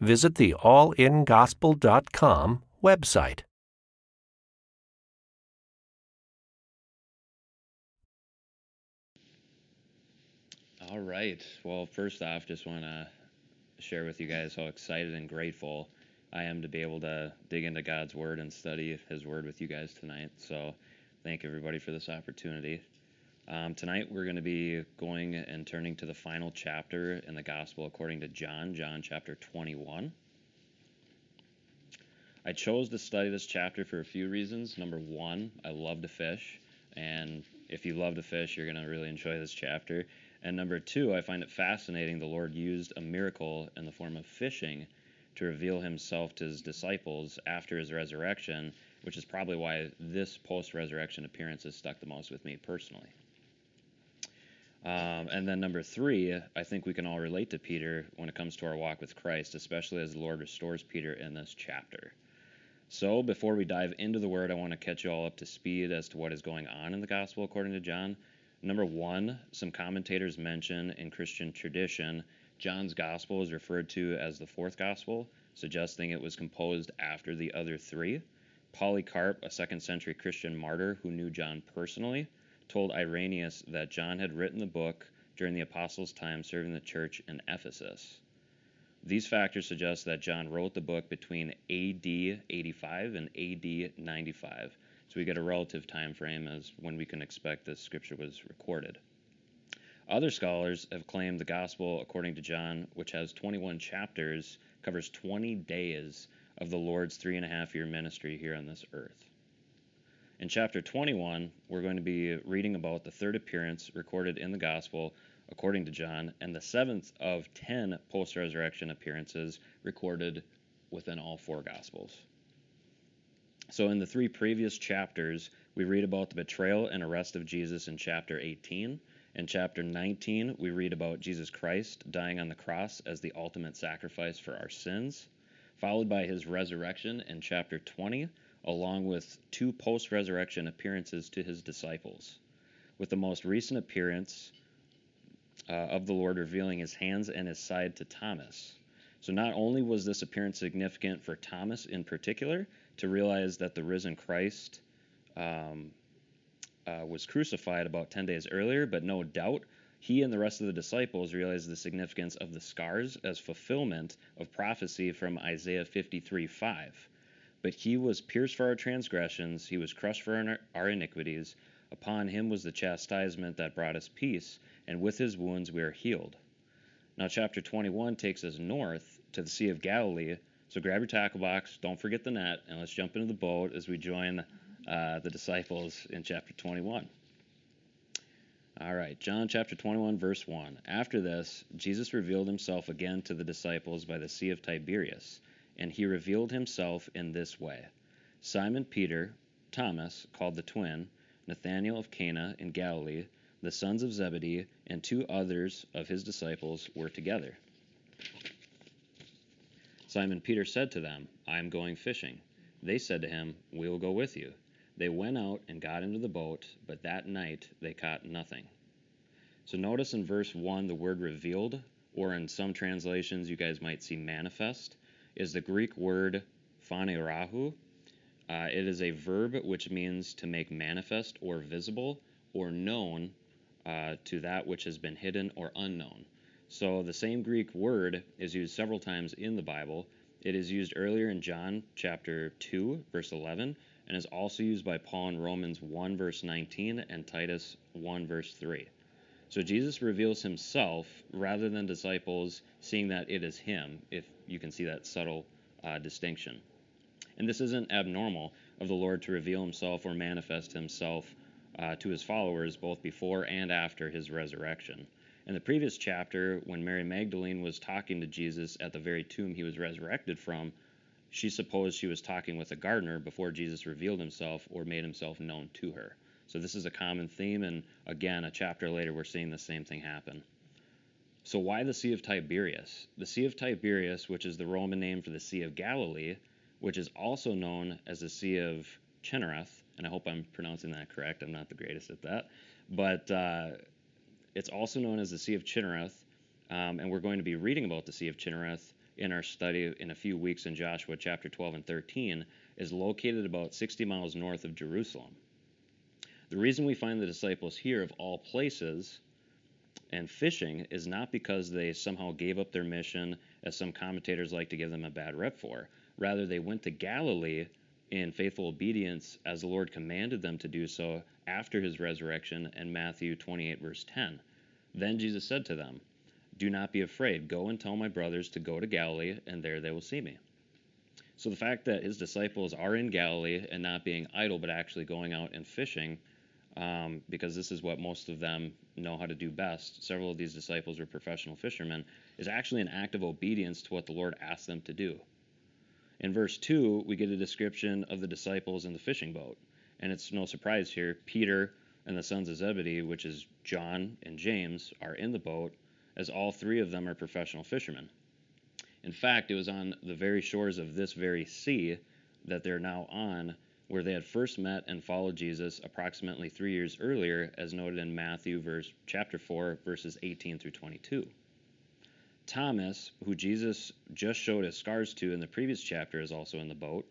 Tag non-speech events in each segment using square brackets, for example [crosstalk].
visit the allingospel.com website. All right. Well, first off, just want to share with you guys how excited and grateful I am to be able to dig into God's Word and study His Word with you guys tonight. So, thank everybody for this opportunity. Um, tonight, we're going to be going and turning to the final chapter in the Gospel according to John, John chapter 21. I chose to study this chapter for a few reasons. Number one, I love to fish, and if you love to fish, you're going to really enjoy this chapter. And number two, I find it fascinating the Lord used a miracle in the form of fishing to reveal himself to his disciples after his resurrection, which is probably why this post resurrection appearance has stuck the most with me personally. Um, and then number three, I think we can all relate to Peter when it comes to our walk with Christ, especially as the Lord restores Peter in this chapter. So, before we dive into the word, I want to catch you all up to speed as to what is going on in the gospel according to John. Number one, some commentators mention in Christian tradition, John's gospel is referred to as the fourth gospel, suggesting it was composed after the other three. Polycarp, a second century Christian martyr who knew John personally, told Irenaeus that John had written the book during the apostles' time serving the church in Ephesus. These factors suggest that John wrote the book between AD 85 and AD 95. So we get a relative time frame as when we can expect this scripture was recorded. Other scholars have claimed the gospel according to John, which has 21 chapters, covers 20 days of the Lord's three and a half year ministry here on this earth. In chapter 21, we're going to be reading about the third appearance recorded in the Gospel according to John, and the seventh of ten post resurrection appearances recorded within all four Gospels. So, in the three previous chapters, we read about the betrayal and arrest of Jesus in chapter 18. In chapter 19, we read about Jesus Christ dying on the cross as the ultimate sacrifice for our sins, followed by his resurrection in chapter 20 along with two post resurrection appearances to his disciples, with the most recent appearance uh, of the Lord revealing his hands and his side to Thomas. So, not only was this appearance significant for Thomas in particular, to realize that the risen Christ um, uh, was crucified about 10 days earlier, but no doubt he and the rest of the disciples realized the significance of the scars as fulfillment of prophecy from Isaiah 53 5 but he was pierced for our transgressions, he was crushed for our iniquities. Upon him was the chastisement that brought us peace, and with his wounds we are healed. Now, chapter 21 takes us north to the Sea of Galilee. So grab your tackle box, don't forget the net, and let's jump into the boat as we join uh, the disciples in chapter 21. All right, John chapter 21, verse 1. After this, Jesus revealed himself again to the disciples by the Sea of Tiberias and he revealed himself in this way Simon Peter, Thomas, called the twin, Nathanael of Cana in Galilee, the sons of Zebedee, and two others of his disciples were together. Simon Peter said to them, I am going fishing. They said to him, We will go with you. They went out and got into the boat, but that night they caught nothing. So notice in verse 1 the word revealed, or in some translations you guys might see manifest is the Greek word phaneroo. Uh, it is a verb which means to make manifest or visible or known uh, to that which has been hidden or unknown. So the same Greek word is used several times in the Bible. It is used earlier in John chapter 2, verse 11, and is also used by Paul in Romans 1, verse 19, and Titus 1, verse 3. So Jesus reveals himself rather than disciples seeing that it is him, if you can see that subtle uh, distinction. And this isn't abnormal of the Lord to reveal himself or manifest himself uh, to his followers both before and after his resurrection. In the previous chapter, when Mary Magdalene was talking to Jesus at the very tomb he was resurrected from, she supposed she was talking with a gardener before Jesus revealed himself or made himself known to her. So this is a common theme, and again, a chapter later, we're seeing the same thing happen. So why the Sea of Tiberias? The Sea of Tiberias, which is the Roman name for the Sea of Galilee, which is also known as the Sea of Chinnereth, and I hope I'm pronouncing that correct. I'm not the greatest at that, but uh, it's also known as the Sea of Chinnereth, um, and we're going to be reading about the Sea of Chinnereth in our study in a few weeks in Joshua chapter 12 and 13, is located about 60 miles north of Jerusalem. The reason we find the disciples here, of all places, and fishing is not because they somehow gave up their mission, as some commentators like to give them a bad rep for. Rather, they went to Galilee in faithful obedience as the Lord commanded them to do so after his resurrection in Matthew 28, verse 10. Then Jesus said to them, Do not be afraid. Go and tell my brothers to go to Galilee, and there they will see me. So the fact that his disciples are in Galilee and not being idle, but actually going out and fishing, um, because this is what most of them know how to do best. Several of these disciples were professional fishermen, is actually an act of obedience to what the Lord asked them to do. In verse 2, we get a description of the disciples in the fishing boat. And it's no surprise here, Peter and the sons of Zebedee, which is John and James, are in the boat, as all three of them are professional fishermen. In fact, it was on the very shores of this very sea that they're now on where they had first met and followed Jesus approximately three years earlier, as noted in Matthew verse, chapter 4, verses 18 through 22. Thomas, who Jesus just showed his scars to in the previous chapter, is also in the boat.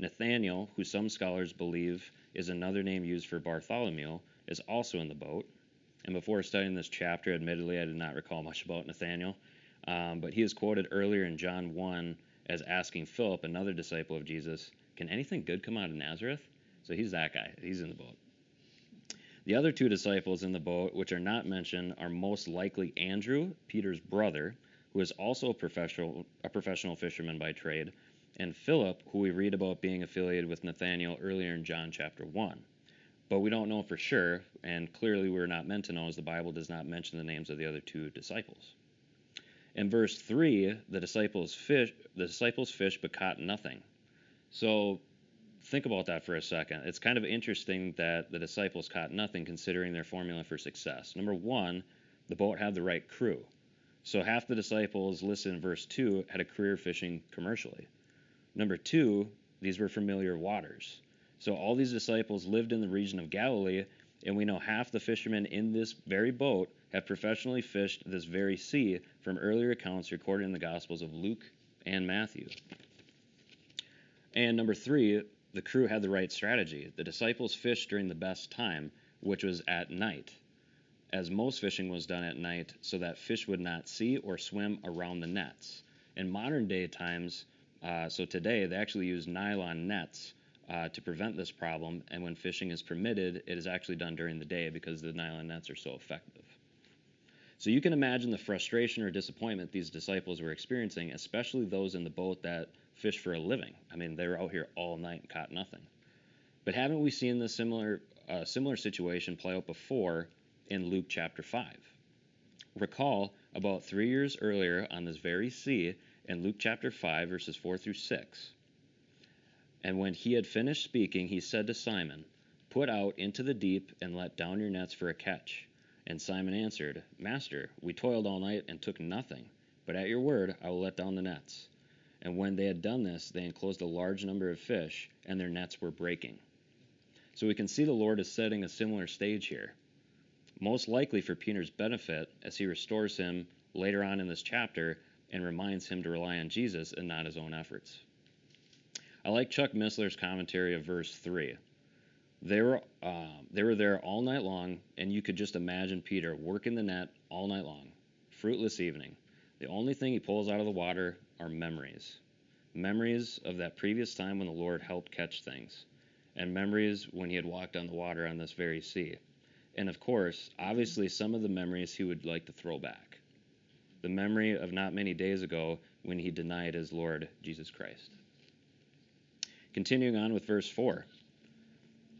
Nathanael, who some scholars believe is another name used for Bartholomew, is also in the boat. And before studying this chapter, admittedly, I did not recall much about Nathanael, um, but he is quoted earlier in John 1 as asking Philip, another disciple of Jesus, Can anything good come out of Nazareth? So he's that guy. He's in the boat. The other two disciples in the boat, which are not mentioned, are most likely Andrew, Peter's brother, who is also a professional, a professional fisherman by trade, and Philip, who we read about being affiliated with Nathanael earlier in John chapter 1. But we don't know for sure, and clearly we're not meant to know as the Bible does not mention the names of the other two disciples. In verse 3, the disciples fish, the disciples fished but caught nothing. So think about that for a second. It's kind of interesting that the disciples caught nothing considering their formula for success. Number one, the boat had the right crew. So half the disciples listed in verse 2 had a career fishing commercially. Number two, these were familiar waters. So all these disciples lived in the region of Galilee, and we know half the fishermen in this very boat have professionally fished this very sea from earlier accounts recorded in the Gospels of Luke and Matthew. And number three, the crew had the right strategy. The disciples fished during the best time, which was at night as most fishing was done at night so that fish would not see or swim around the nets. In modern day times, uh, so today, they actually use nylon nets uh, to prevent this problem, and when fishing is permitted, it is actually done during the day because the nylon nets are so effective. So you can imagine the frustration or disappointment these disciples were experiencing, especially those in the boat that fish for a living. I mean, they were out here all night and caught nothing. But haven't we seen this similar uh, similar situation play out before in Luke chapter 5. Recall, about three years earlier on this very sea, in Luke chapter 5, verses 4 through 6. And when he had finished speaking, he said to Simon, Put out into the deep and let down your nets for a catch. And Simon answered, Master, we toiled all night and took nothing, but at your word I will let down the nets. And when they had done this, they enclosed a large number of fish, and their nets were breaking. So we can see the Lord is setting a similar stage here most likely for Peter's benefit as he restores him later on in this chapter and reminds him to rely on Jesus and not his own efforts. I like Chuck Missler's commentary of verse 3. They were, uh, they were there all night long, and you could just imagine Peter working the net all night long. Fruitless evening. The only thing he pulls out of the water are memories. Memories of that previous time when the Lord helped catch things, and memories when he had walked on the water on this very sea and of course, obviously, some of the memories he would like to throw back. The memory of not many days ago when he denied his Lord Jesus Christ. Continuing on with verse 4.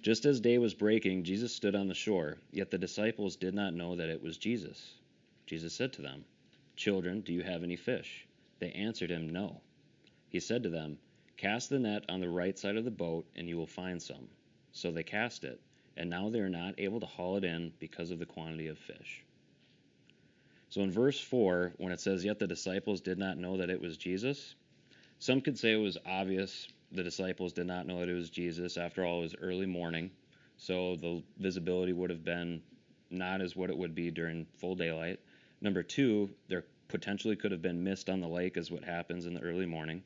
Just as day was breaking, Jesus stood on the shore, yet the disciples did not know that it was Jesus. Jesus said to them, Children, do you have any fish? They answered him, No. He said to them, Cast the net on the right side of the boat, and you will find some. So they cast it, and now they are not able to haul it in because of the quantity of fish. So in verse 4, when it says, Yet the disciples did not know that it was Jesus, some could say it was obvious the disciples did not know that it was Jesus. After all, it was early morning, so the visibility would have been not as what it would be during full daylight. Number two, there potentially could have been missed on the lake, as what happens in the early morning.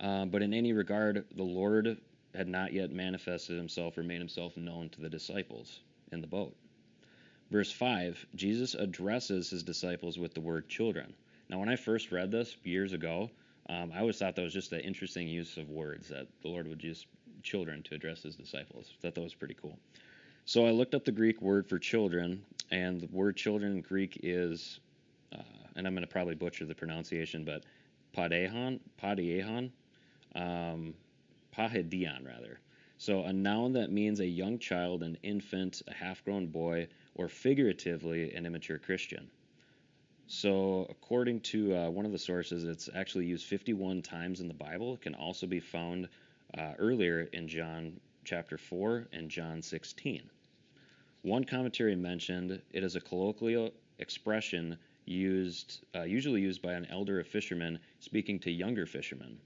Uh, but in any regard, the Lord had not yet manifested himself or made himself known to the disciples in the boat. Verse 5, Jesus addresses his disciples with the word children. Now, when I first read this years ago, um, I always thought that was just an interesting use of words that the Lord would use children to address his disciples. I thought that was pretty cool. So I looked up the Greek word for children, and the word children in Greek is, and I'm going to probably butcher the pronunciation, but padehan, padehan, um, pahedion rather. So a noun that means a young child, an infant, a half-grown boy, or figuratively an immature Christian. So, according to uh, one of the sources, it's actually used 51 times in the Bible. It can also be found uh, earlier in John chapter 4 and John 16. One commentary mentioned it is a colloquial expression used, uh, usually used by an elder of fishermen speaking to younger fishermen.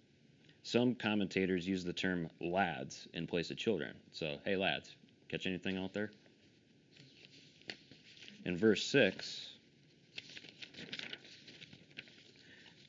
Some commentators use the term lads in place of children. So, hey, lads, catch anything out there? In verse 6,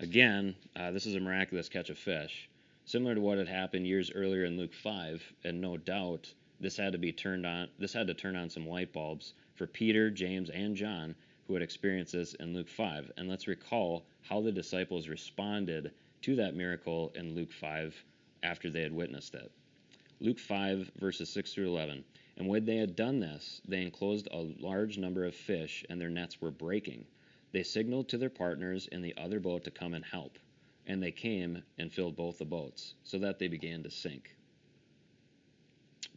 Again, uh, this is a miraculous catch of fish, similar to what had happened years earlier in Luke 5, and no doubt this had to be turned on. This had to turn on some light bulbs for Peter, James, and John, who had experienced this in Luke 5. And let's recall how the disciples responded to that miracle in Luke 5 after they had witnessed it. Luke 5, verses 6 through 11. And when they had done this, they enclosed a large number of fish, and their nets were breaking. They signaled to their partners in the other boat to come and help, and they came and filled both the boats, so that they began to sink.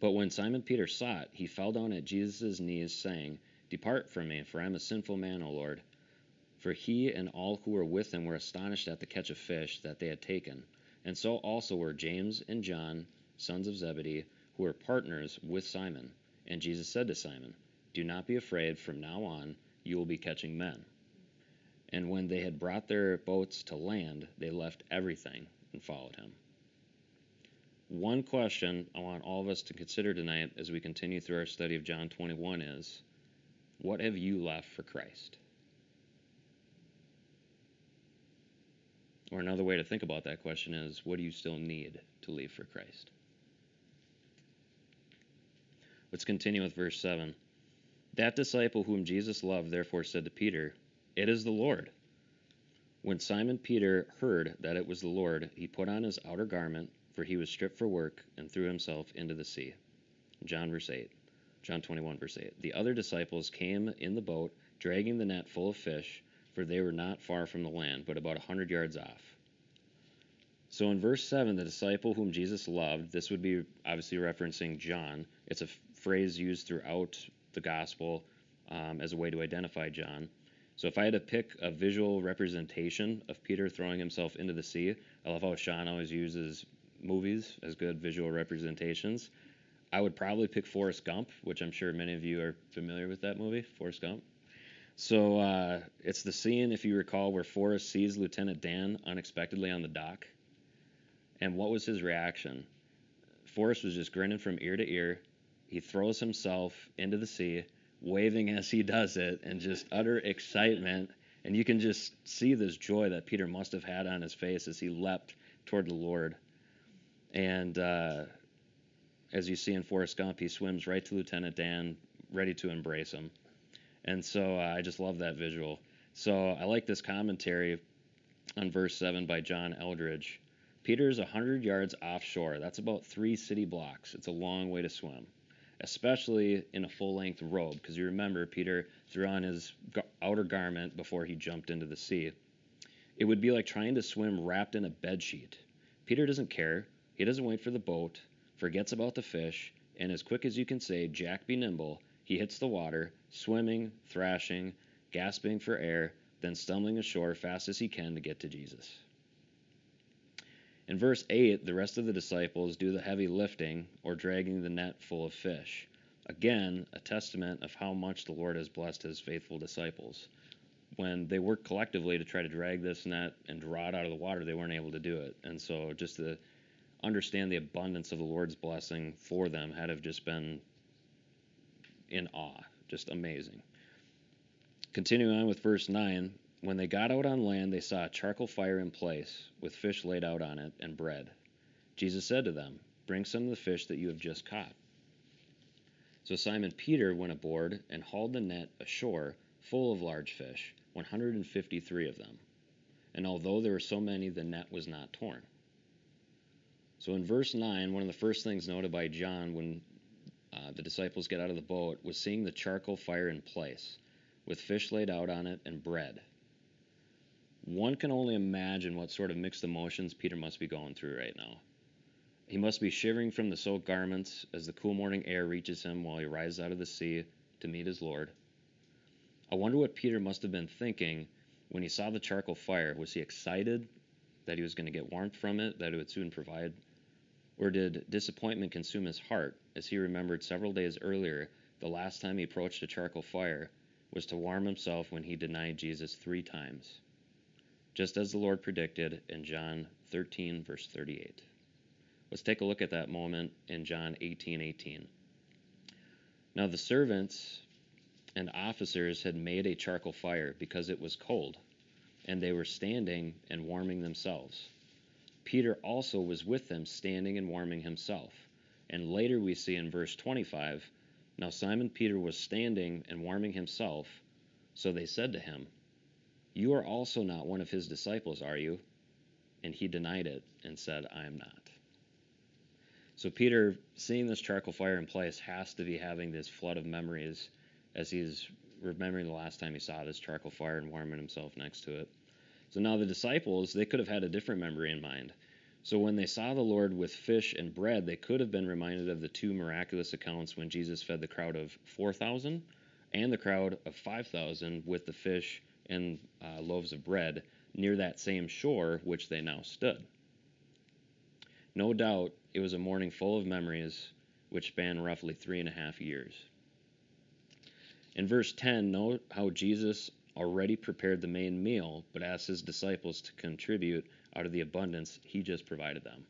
But when Simon Peter saw it, he fell down at Jesus' knees, saying, Depart from me, for I am a sinful man, O Lord. For he and all who were with him were astonished at the catch of fish that they had taken. And so also were James and John, sons of Zebedee, who were partners with Simon. And Jesus said to Simon, Do not be afraid, from now on you will be catching men. And when they had brought their boats to land, they left everything and followed him. One question I want all of us to consider tonight as we continue through our study of John 21 is what have you left for Christ? Or another way to think about that question is what do you still need to leave for Christ? Let's continue with verse 7. That disciple whom Jesus loved therefore said to Peter, it is the Lord. When Simon Peter heard that it was the Lord, he put on his outer garment, for he was stripped for work, and threw himself into the sea. John verse 8. John 21 verse 8. The other disciples came in the boat, dragging the net full of fish, for they were not far from the land, but about a hundred yards off. So in verse 7, the disciple whom Jesus loved, this would be obviously referencing John. It's a phrase used throughout the gospel um, as a way to identify John. So if I had to pick a visual representation of Peter throwing himself into the sea, I love how Seann always uses movies as good visual representations. I would probably pick Forrest Gump, which I'm sure many of you are familiar with that movie, Forrest Gump. So uh, it's the scene, if you recall, where Forrest sees Lieutenant Dan unexpectedly on the dock. And what was his reaction? Forrest was just grinning from ear to ear. He throws himself into the sea waving as he does it and just utter excitement. And you can just see this joy that Peter must have had on his face as he leapt toward the Lord. And uh, as you see in Forrest Gump, he swims right to Lieutenant Dan, ready to embrace him. And so uh, I just love that visual. So I like this commentary on verse 7 by John Eldredge. Peter's 100 yards offshore. That's about three city blocks. It's a long way to swim especially in a full length robe, because you remember Peter threw on his outer garment before he jumped into the sea. It would be like trying to swim wrapped in a bed sheet. Peter doesn't care. He doesn't wait for the boat, forgets about the fish, and as quick as you can say, Jack be nimble, he hits the water, swimming, thrashing, gasping for air, then stumbling ashore fast as he can to get to Jesus. In verse 8, the rest of the disciples do the heavy lifting or dragging the net full of fish. Again, a testament of how much the Lord has blessed his faithful disciples. When they worked collectively to try to drag this net and draw it out of the water, they weren't able to do it. And so, just to understand the abundance of the Lord's blessing for them had have just been in awe, just amazing. Continuing on with verse 9, when they got out on land, they saw a charcoal fire in place, with fish laid out on it, and bread. Jesus said to them, Bring some of the fish that you have just caught. So Simon Peter went aboard and hauled the net ashore full of large fish, 153 of them. And although there were so many, the net was not torn. So in verse 9, one of the first things noted by John when uh, the disciples get out of the boat was seeing the charcoal fire in place, with fish laid out on it and bread. One can only imagine what sort of mixed emotions Peter must be going through right now. He must be shivering from the soaked garments as the cool morning air reaches him while he rises out of the sea to meet his Lord. I wonder what Peter must have been thinking when he saw the charcoal fire. Was he excited that he was going to get warmth from it, that it would soon provide? Or did disappointment consume his heart as he remembered several days earlier the last time he approached a charcoal fire was to warm himself when he denied Jesus three times? Just as the Lord predicted in John 13, verse 38. Let's take a look at that moment in John 18 18. Now the servants and officers had made a charcoal fire because it was cold, and they were standing and warming themselves. Peter also was with them, standing and warming himself. And later we see in verse 25 Now Simon Peter was standing and warming himself, so they said to him, You are also not one of his disciples, are you? And he denied it and said, I am not. So Peter, seeing this charcoal fire in place, has to be having this flood of memories as he's remembering the last time he saw this charcoal fire and warming himself next to it. So now the disciples, they could have had a different memory in mind. So when they saw the Lord with fish and bread, they could have been reminded of the two miraculous accounts when Jesus fed the crowd of 4,000 and the crowd of 5,000 with the fish and uh, loaves of bread near that same shore which they now stood. No doubt it was a morning full of memories which span roughly three and a half years. In verse 10, note how Jesus already prepared the main meal, but asked his disciples to contribute out of the abundance he just provided them.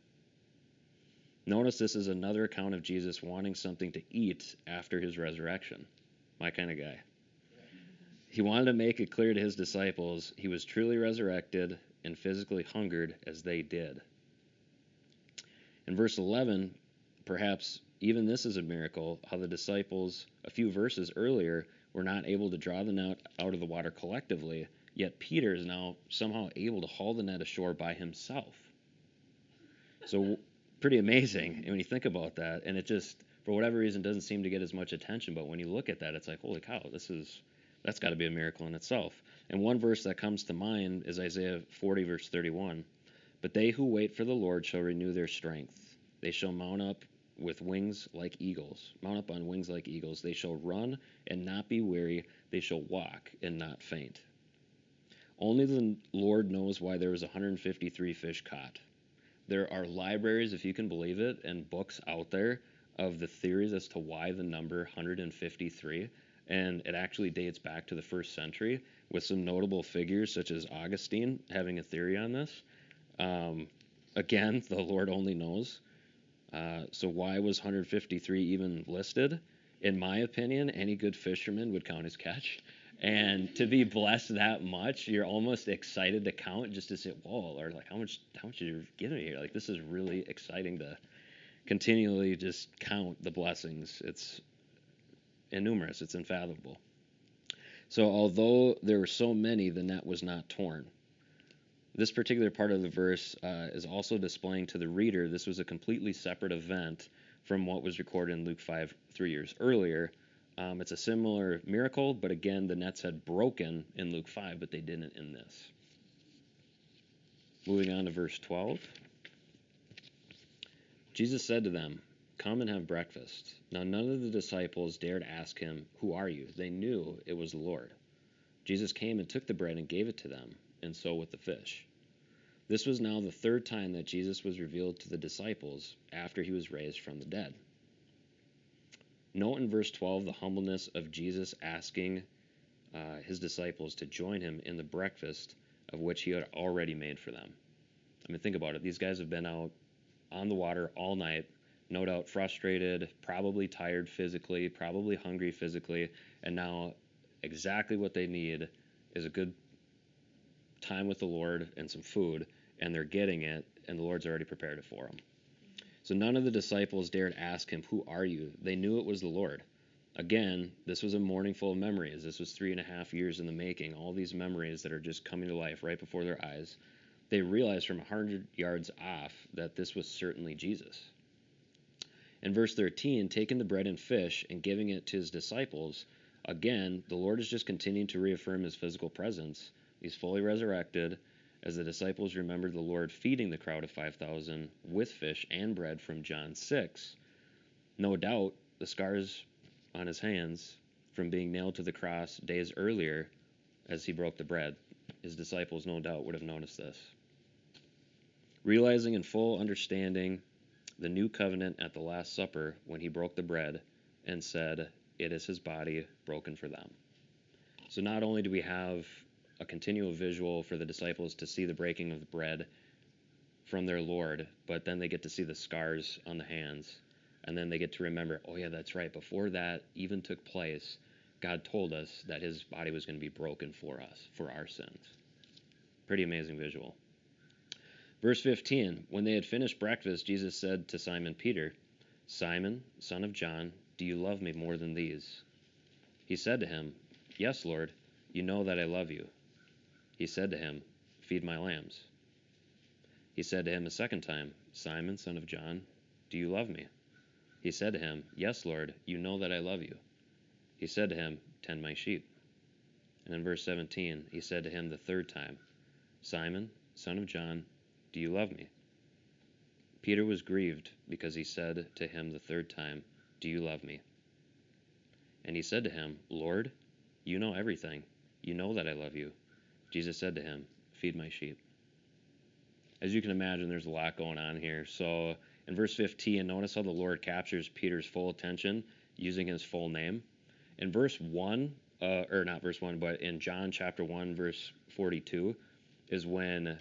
Notice this is another account of Jesus wanting something to eat after his resurrection. My kind of guy. He wanted to make it clear to his disciples he was truly resurrected and physically hungered as they did. In verse 11, perhaps even this is a miracle how the disciples, a few verses earlier, were not able to draw the net out of the water collectively, yet Peter is now somehow able to haul the net ashore by himself. So, pretty amazing when you think about that. And it just, for whatever reason, doesn't seem to get as much attention. But when you look at that, it's like, holy cow, this is, that's got to be a miracle in itself. And one verse that comes to mind is Isaiah 40, verse 31. But they who wait for the Lord shall renew their strength. They shall mount up with wings like eagles, mount up on wings like eagles. They shall run and not be weary. They shall walk and not faint. Only the Lord knows why there was 153 fish caught. There are libraries, if you can believe it, and books out there of the theories as to why the number 153. And it actually dates back to the first century with some notable figures such as Augustine having a theory on this. Um, again, [laughs] the Lord only knows. Uh, so why was 153 even listed? In my opinion, any good fisherman would count his catch. And to be blessed that much, you're almost excited to count just to say, whoa, or like how much how much you're giving here. Like this is really exciting to continually just count the blessings. It's innumerous, it's unfathomable. So although there were so many, the net was not torn. This particular part of the verse uh, is also displaying to the reader this was a completely separate event from what was recorded in Luke 5 three years earlier. Um, it's a similar miracle, but again, the nets had broken in Luke 5, but they didn't in this. Moving on to verse 12. Jesus said to them, Come and have breakfast. Now, none of the disciples dared ask him, Who are you? They knew it was the Lord. Jesus came and took the bread and gave it to them, and so with the fish. This was now the third time that Jesus was revealed to the disciples after he was raised from the dead. Note in verse 12 the humbleness of Jesus asking uh, his disciples to join him in the breakfast of which he had already made for them. I mean, think about it. These guys have been out on the water all night, no doubt frustrated, probably tired physically, probably hungry physically, and now exactly what they need is a good time with the Lord and some food, and they're getting it, and the Lord's already prepared it for them. So none of the disciples dared ask him, Who are you? They knew it was the Lord. Again, this was a morning full of memories. This was three and a half years in the making. All these memories that are just coming to life right before their eyes. They realized from a 100 yards off that this was certainly Jesus. In verse 13, taking the bread and fish and giving it to his disciples, again, the Lord is just continuing to reaffirm his physical presence. He's fully resurrected as the disciples remembered the Lord feeding the crowd of 5,000 with fish and bread from John 6. No doubt the scars on his hands from being nailed to the cross days earlier as he broke the bread. His disciples, no doubt, would have noticed this. Realizing in full understanding the new covenant at the Last Supper when he broke the bread and said, It is his body broken for them. So not only do we have a continual visual for the disciples to see the breaking of the bread from their Lord, but then they get to see the scars on the hands. And then they get to remember, oh, yeah, that's right. Before that even took place, God told us that his body was going to be broken for us, for our sins. Pretty amazing visual. Verse 15 When they had finished breakfast, Jesus said to Simon Peter, Simon, son of John, do you love me more than these? He said to him, Yes, Lord, you know that I love you. He said to him, Feed my lambs. He said to him a second time, Simon, son of John, do you love me? He said to him, Yes, Lord, you know that I love you. He said to him, Tend my sheep. And in verse 17, he said to him the third time, Simon, son of John, do you love me? Peter was grieved because he said to him the third time, Do you love me? And he said to him, Lord, you know everything. You know that I love you. Jesus said to him, Feed my sheep. As you can imagine, there's a lot going on here. So in verse 15, notice how the Lord captures Peter's full attention using his full name. In verse 1, uh, or not verse 1, but in John chapter 1, verse 42, is when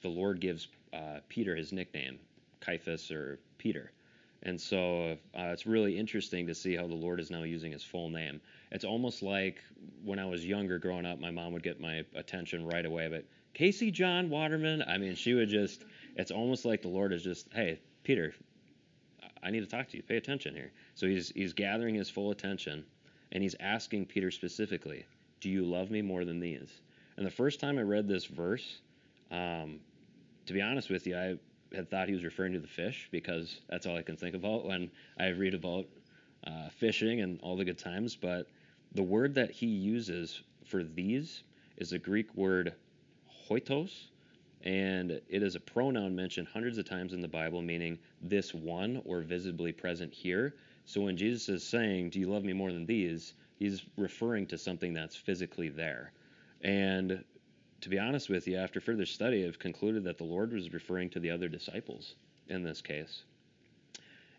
the Lord gives uh, Peter his nickname, Cephas or Peter. And so uh, it's really interesting to see how the Lord is now using his full name. It's almost like when I was younger growing up, my mom would get my attention right away. But Casey John Waterman, I mean, she would just, it's almost like the Lord is just, hey, Peter, I need to talk to you. Pay attention here. So he's, he's gathering his full attention and he's asking Peter specifically, Do you love me more than these? And the first time I read this verse, um, to be honest with you, I had thought he was referring to the fish because that's all I can think about when I read about uh, fishing and all the good times. But the word that he uses for these is the Greek word hoitos, and it is a pronoun mentioned hundreds of times in the Bible, meaning this one or visibly present here. So when Jesus is saying, Do you love me more than these? he's referring to something that's physically there. And to be honest with you, after further study, I've concluded that the Lord was referring to the other disciples in this case,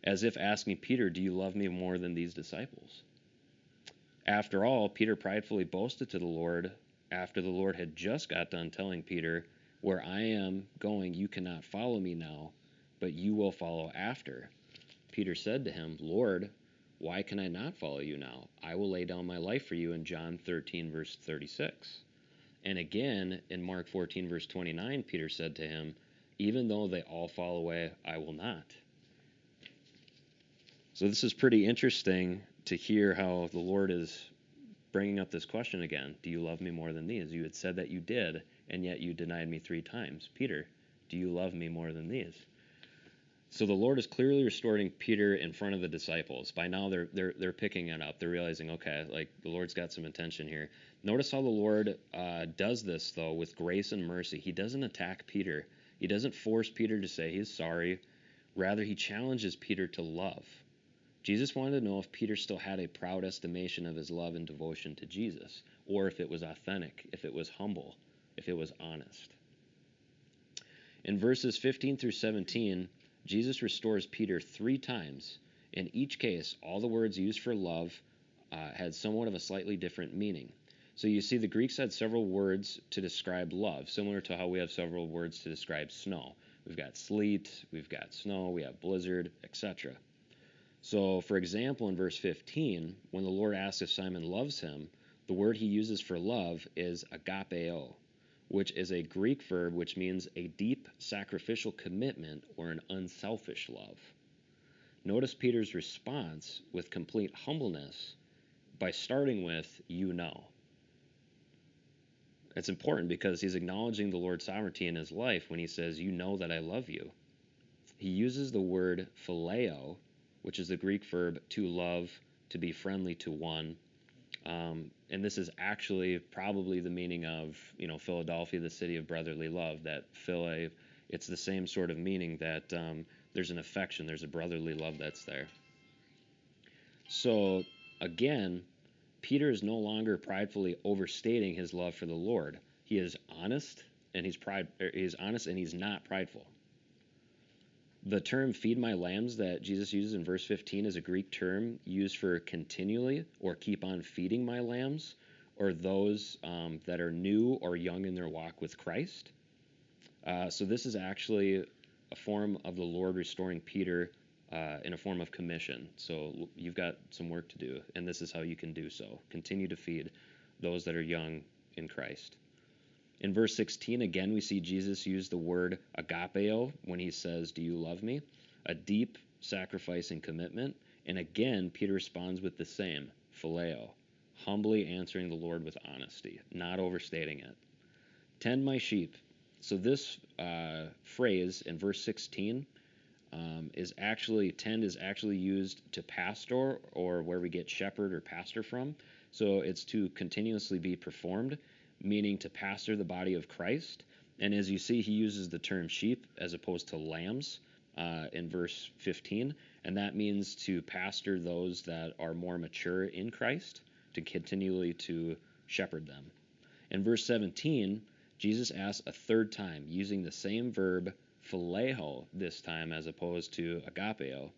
as if asking Peter, Do you love me more than these disciples? After all, Peter pridefully boasted to the Lord after the Lord had just got done telling Peter, Where I am going, you cannot follow me now, but you will follow after. Peter said to him, Lord, why can I not follow you now? I will lay down my life for you in John 13, verse 36. And again, in Mark 14, verse 29, Peter said to him, Even though they all fall away, I will not. So this is pretty interesting to hear how the Lord is bringing up this question again Do you love me more than these? You had said that you did, and yet you denied me three times. Peter, do you love me more than these? So the Lord is clearly restoring Peter in front of the disciples. By now they're they're they're picking it up. They're realizing, okay, like the Lord's got some intention here. Notice how the Lord uh, does this though with grace and mercy. He doesn't attack Peter. He doesn't force Peter to say he's sorry Rather, he challenges Peter to love. Jesus wanted to know if Peter still had a proud estimation of his love and devotion to Jesus, or if it was authentic, if it was humble, if it was honest. In verses 15 through 17, Jesus restores Peter three times. In each case, all the words used for love uh, had somewhat of a slightly different meaning. So you see, the Greeks had several words to describe love, similar to how we have several words to describe snow. We've got sleet, we've got snow, we have blizzard, etc. So, for example, in verse 15, when the Lord asks if Simon loves him, the word he uses for love is agapeo, which is a Greek verb which means a deep sacrificial commitment or an unselfish love. Notice Peter's response with complete humbleness by starting with, You know. It's important because he's acknowledging the Lord's sovereignty in his life when he says, You know that I love you. He uses the word phileo, which is the Greek verb to love, to be friendly to one, um, and this is actually probably the meaning of, you know, Philadelphia, the city of brotherly love. That phile, it's the same sort of meaning that um, there's an affection, there's a brotherly love that's there. So again, Peter is no longer pridefully overstating his love for the Lord. He is honest and he's pride. Er, honest and he's not prideful. The term feed my lambs that Jesus uses in verse 15 is a Greek term used for continually or keep on feeding my lambs or those um, that are new or young in their walk with Christ. Uh, so this is actually a form of the Lord restoring Peter uh, in a form of commission. So you've got some work to do, and this is how you can do so. Continue to feed those that are young in Christ. In verse 16, again, we see Jesus use the word agapeo when he says, Do you love me? A deep sacrificing commitment. And again, Peter responds with the same, phileo, humbly answering the Lord with honesty, not overstating it. Tend my sheep. So this uh, phrase in verse 16 um, is actually, tend is actually used to pastor or where we get shepherd or pastor from. So it's to continuously be performed meaning to pastor the body of Christ. And as you see, he uses the term sheep as opposed to lambs uh, in verse 15. And that means to pastor those that are more mature in Christ, to continually to shepherd them. In verse 17, Jesus asks a third time, using the same verb phileo this time as opposed to agapeo.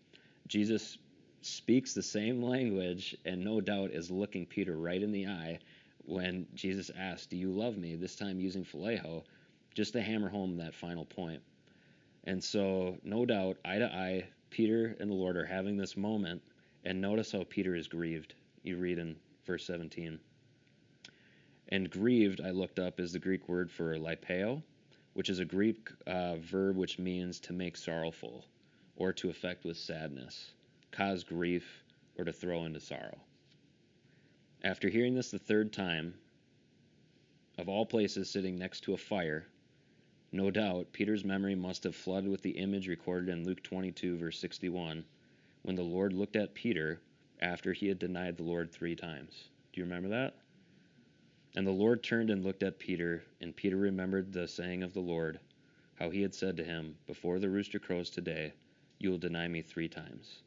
Jesus speaks the same language and no doubt is looking Peter right in the eye when Jesus asks, Do you love me? This time using phileo, just to hammer home that final point. And so, no doubt, eye to eye, Peter and the Lord are having this moment. And notice how Peter is grieved. You read in verse 17. And grieved, I looked up, is the Greek word for lipeo, which is a Greek uh, verb which means to make sorrowful, or to affect with sadness, cause grief, or to throw into sorrow. After hearing this the third time, of all places sitting next to a fire, no doubt Peter's memory must have flooded with the image recorded in Luke 22, verse 61, when the Lord looked at Peter after he had denied the Lord three times. Do you remember that? And the Lord turned and looked at Peter, and Peter remembered the saying of the Lord, how he had said to him, Before the rooster crows today, you will deny me three times.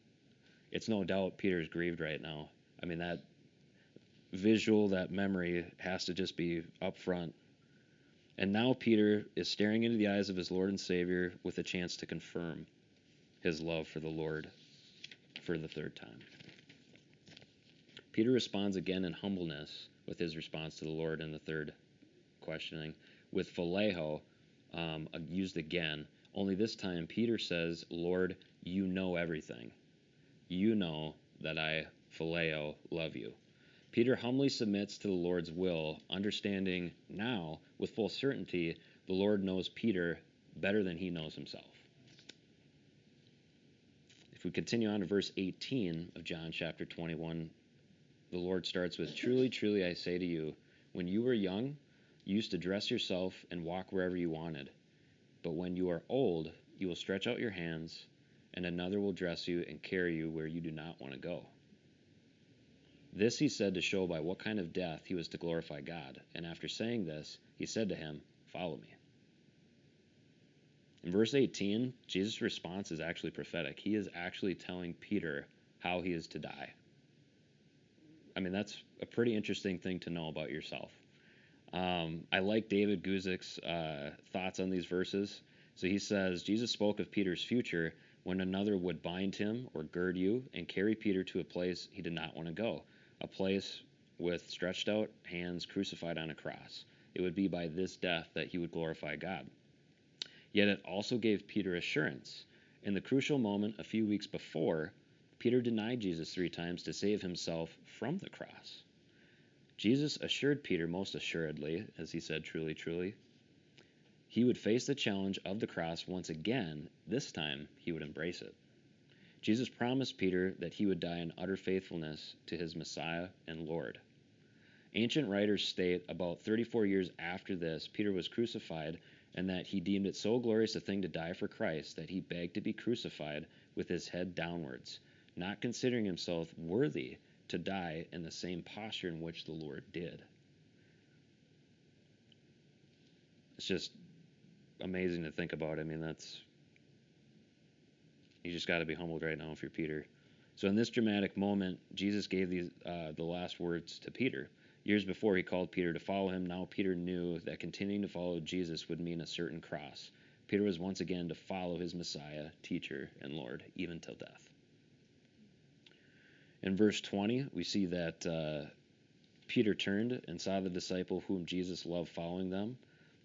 It's no doubt Peter's grieved right now. I mean, that visual, that memory has to just be up front. And now Peter is staring into the eyes of his Lord and Savior with a chance to confirm his love for the Lord for the third time. Peter responds again in humbleness with his response to the Lord in the third questioning, with phileo um, used again. Only this time, Peter says, Lord, you know everything. You know that I, phileo, love you. Peter humbly submits to the Lord's will, understanding now with full certainty the Lord knows Peter better than he knows himself. If we continue on to verse 18 of John chapter 21, the Lord starts with Truly, truly, I say to you, when you were young, you used to dress yourself and walk wherever you wanted. But when you are old, you will stretch out your hands, and another will dress you and carry you where you do not want to go. This he said to show by what kind of death he was to glorify God. And after saying this, he said to him, Follow me. In verse 18, Jesus' response is actually prophetic. He is actually telling Peter how he is to die. I mean, that's a pretty interesting thing to know about yourself. Um, I like David Guzik's uh, thoughts on these verses. So he says, Jesus spoke of Peter's future when another would bind him or gird you and carry Peter to a place he did not want to go, a place with stretched out hands crucified on a cross. It would be by this death that he would glorify God. Yet it also gave Peter assurance. In the crucial moment a few weeks before, Peter denied Jesus three times to save himself from the cross. Jesus assured Peter most assuredly, as he said, truly, truly, he would face the challenge of the cross once again. This time, he would embrace it. Jesus promised Peter that he would die in utter faithfulness to his Messiah and Lord. Ancient writers state about 34 years after this, Peter was crucified, and that he deemed it so glorious a thing to die for Christ that he begged to be crucified with his head downwards, not considering himself worthy to die in the same posture in which the Lord did. It's just amazing to think about. I mean, that's. You just got to be humbled right now if you're Peter. So, in this dramatic moment, Jesus gave these, uh, the last words to Peter. Years before he called Peter to follow him, now Peter knew that continuing to follow Jesus would mean a certain cross. Peter was once again to follow his Messiah, teacher, and Lord, even till death. In verse 20, we see that uh, Peter turned and saw the disciple whom Jesus loved following them,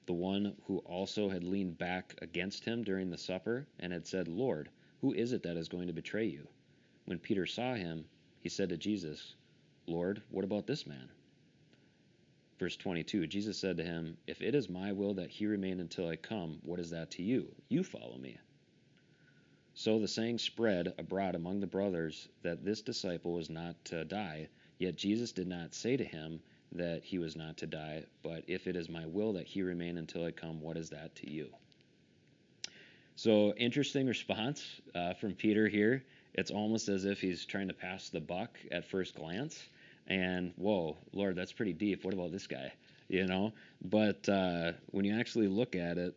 the one who also had leaned back against him during the supper and had said, Lord, who is it that is going to betray you? When Peter saw him, he said to Jesus, Lord, what about this man? Verse 22 Jesus said to him, If it is my will that he remain until I come, what is that to you? You follow me. So the saying spread abroad among the brothers that this disciple was not to die. Yet Jesus did not say to him that he was not to die, but if it is my will that he remain until I come, what is that to you? So, interesting response uh, from Peter here. It's almost as if he's trying to pass the buck at first glance and whoa, Lord, that's pretty deep. What about this guy? You know, but uh, when you actually look at it,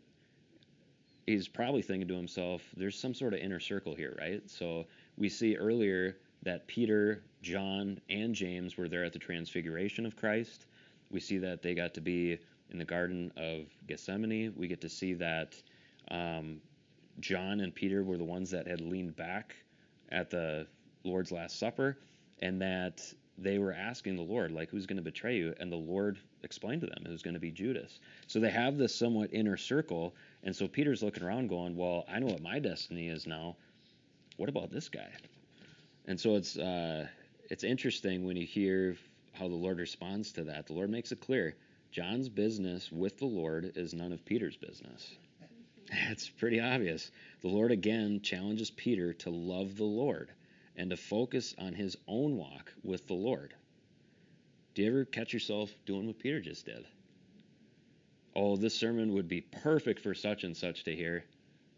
he's probably thinking to himself, there's some sort of inner circle here, right? So we see earlier that Peter, John, and James were there at the transfiguration of Christ. We see that they got to be in the Garden of Gethsemane. We get to see that um, John and Peter were the ones that had leaned back at the Lord's Last Supper, and that they were asking the Lord, like, who's going to betray you? And the Lord explained to them it was going to be Judas. So they have this somewhat inner circle. And so Peter's looking around going, well, I know what my destiny is now. What about this guy? And so it's uh, it's interesting when you hear how the Lord responds to that. The Lord makes it clear John's business with the Lord is none of Peter's business. [laughs] It's pretty obvious. The Lord again challenges Peter to love the Lord and to focus on his own walk with the Lord. Do you ever catch yourself doing what Peter just did? Oh, this sermon would be perfect for such and such to hear.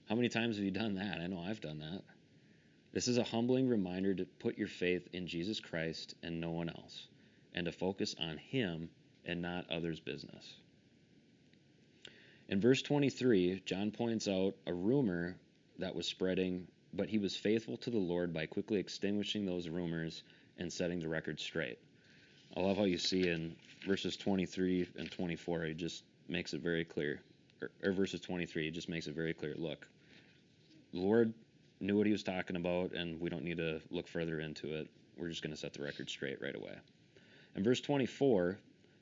How many times have you done that? I know I've done that. This is a humbling reminder to put your faith in Jesus Christ and no one else, and to focus on Him and not others' business. In verse 23, John points out a rumor that was spreading but he was faithful to the Lord by quickly extinguishing those rumors and setting the record straight. I love how you see in verses 23 and 24, he just makes it very clear. Or, or verses 23, he just makes it very clear. Look, the Lord knew what he was talking about, and we don't need to look further into it. We're just going to set the record straight right away. In verse 24,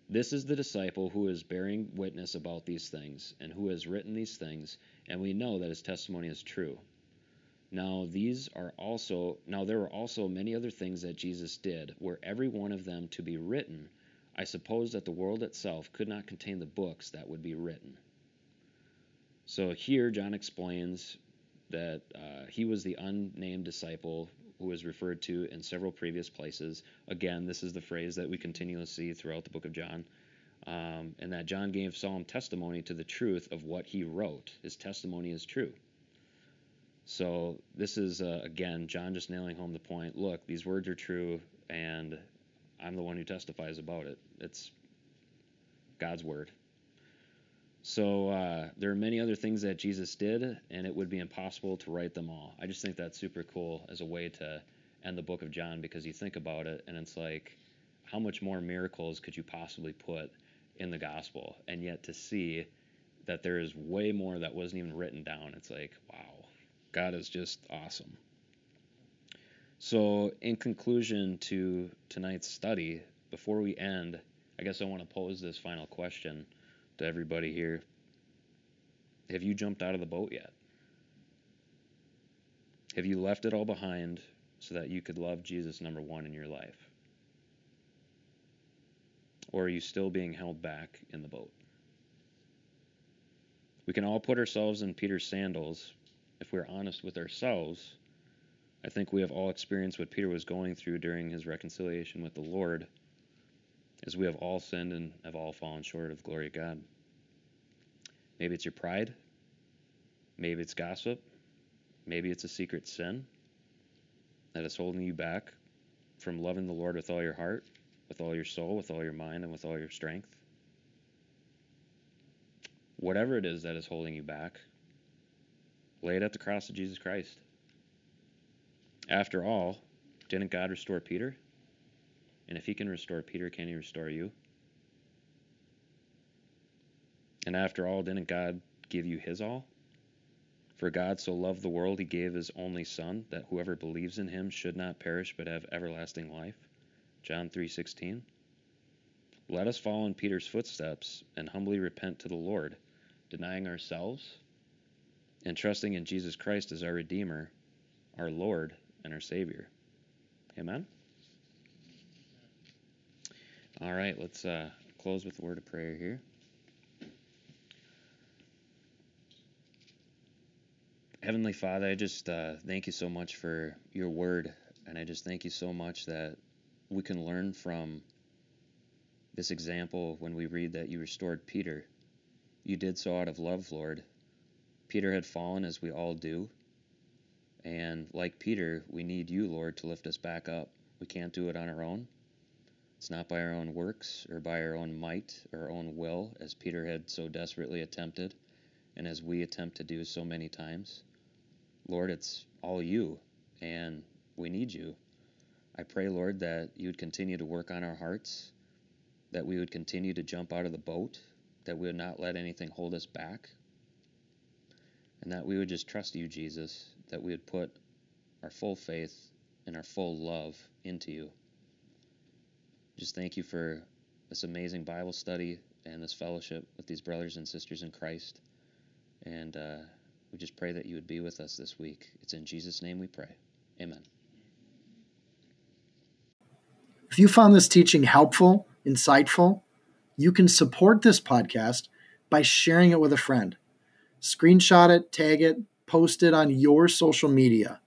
this is the disciple who is bearing witness about these things and who has written these things, and we know that his testimony is true. Now these are also now there were also many other things that Jesus did, were every one of them to be written, I suppose that the world itself could not contain the books that would be written. So here John explains that uh, he was the unnamed disciple who is referred to in several previous places. Again, this is the phrase that we continually see throughout the book of John. Um, and that John gave solemn testimony to the truth of what he wrote. His testimony is true. So this is uh, again John just nailing home the point. Look, these words are true, and I'm the one who testifies about it. It's God's word. So uh, there are many other things that Jesus did, and it would be impossible to write them all. I just think that's super cool as a way to end the book of John because you think about it, and it's like, how much more miracles could you possibly put in the gospel? And yet to see that there is way more that wasn't even written down, it's like, wow, God is just awesome. So, in conclusion to tonight's study, before we end, I guess I want to pose this final question to everybody here. Have you jumped out of the boat yet? Have you left it all behind so that you could love Jesus number one in your life? Or are you still being held back in the boat? We can all put ourselves in Peter's sandals if we're honest with ourselves. I think we have all experienced what Peter was going through during his reconciliation with the Lord as we have all sinned and have all fallen short of the glory of God. Maybe it's your pride. Maybe it's gossip. Maybe it's a secret sin that is holding you back from loving the Lord with all your heart, with all your soul, with all your mind, and with all your strength. Whatever it is that is holding you back, lay it at the cross of Jesus Christ. After all, didn't God restore Peter? And if he can restore Peter, can he restore you? And after all, didn't God give you his all? For God so loved the world, he gave his only Son, that whoever believes in him should not perish but have everlasting life. John 3:16. Let us follow in Peter's footsteps and humbly repent to the Lord, denying ourselves and trusting in Jesus Christ as our Redeemer, our Lord, and our Savior. Amen. All right, let's uh, close with a word of prayer here. Heavenly Father, I just uh, thank you so much for your word, and I just thank you so much that we can learn from this example when we read that you restored Peter. You did so out of love, Lord. Peter had fallen as we all do, and like Peter, we need you, Lord, to lift us back up. We can't do it on our own. It's not by our own works or by our own might or our own will, as Peter had so desperately attempted, and as we attempt to do so many times. Lord, it's all you, and we need you. I pray, Lord, that you would continue to work on our hearts, that we would continue to jump out of the boat, that we would not let anything hold us back, and that we would just trust you, Jesus, that we would put our full faith and our full love into you. Just thank you for this amazing Bible study and this fellowship with these brothers and sisters in Christ. And uh, we just pray that you would be with us this week. It's in Jesus' name we pray. Amen. If you found this teaching helpful, insightful, you can support this podcast by sharing it with a friend. Screenshot it, tag it, post it on your social media.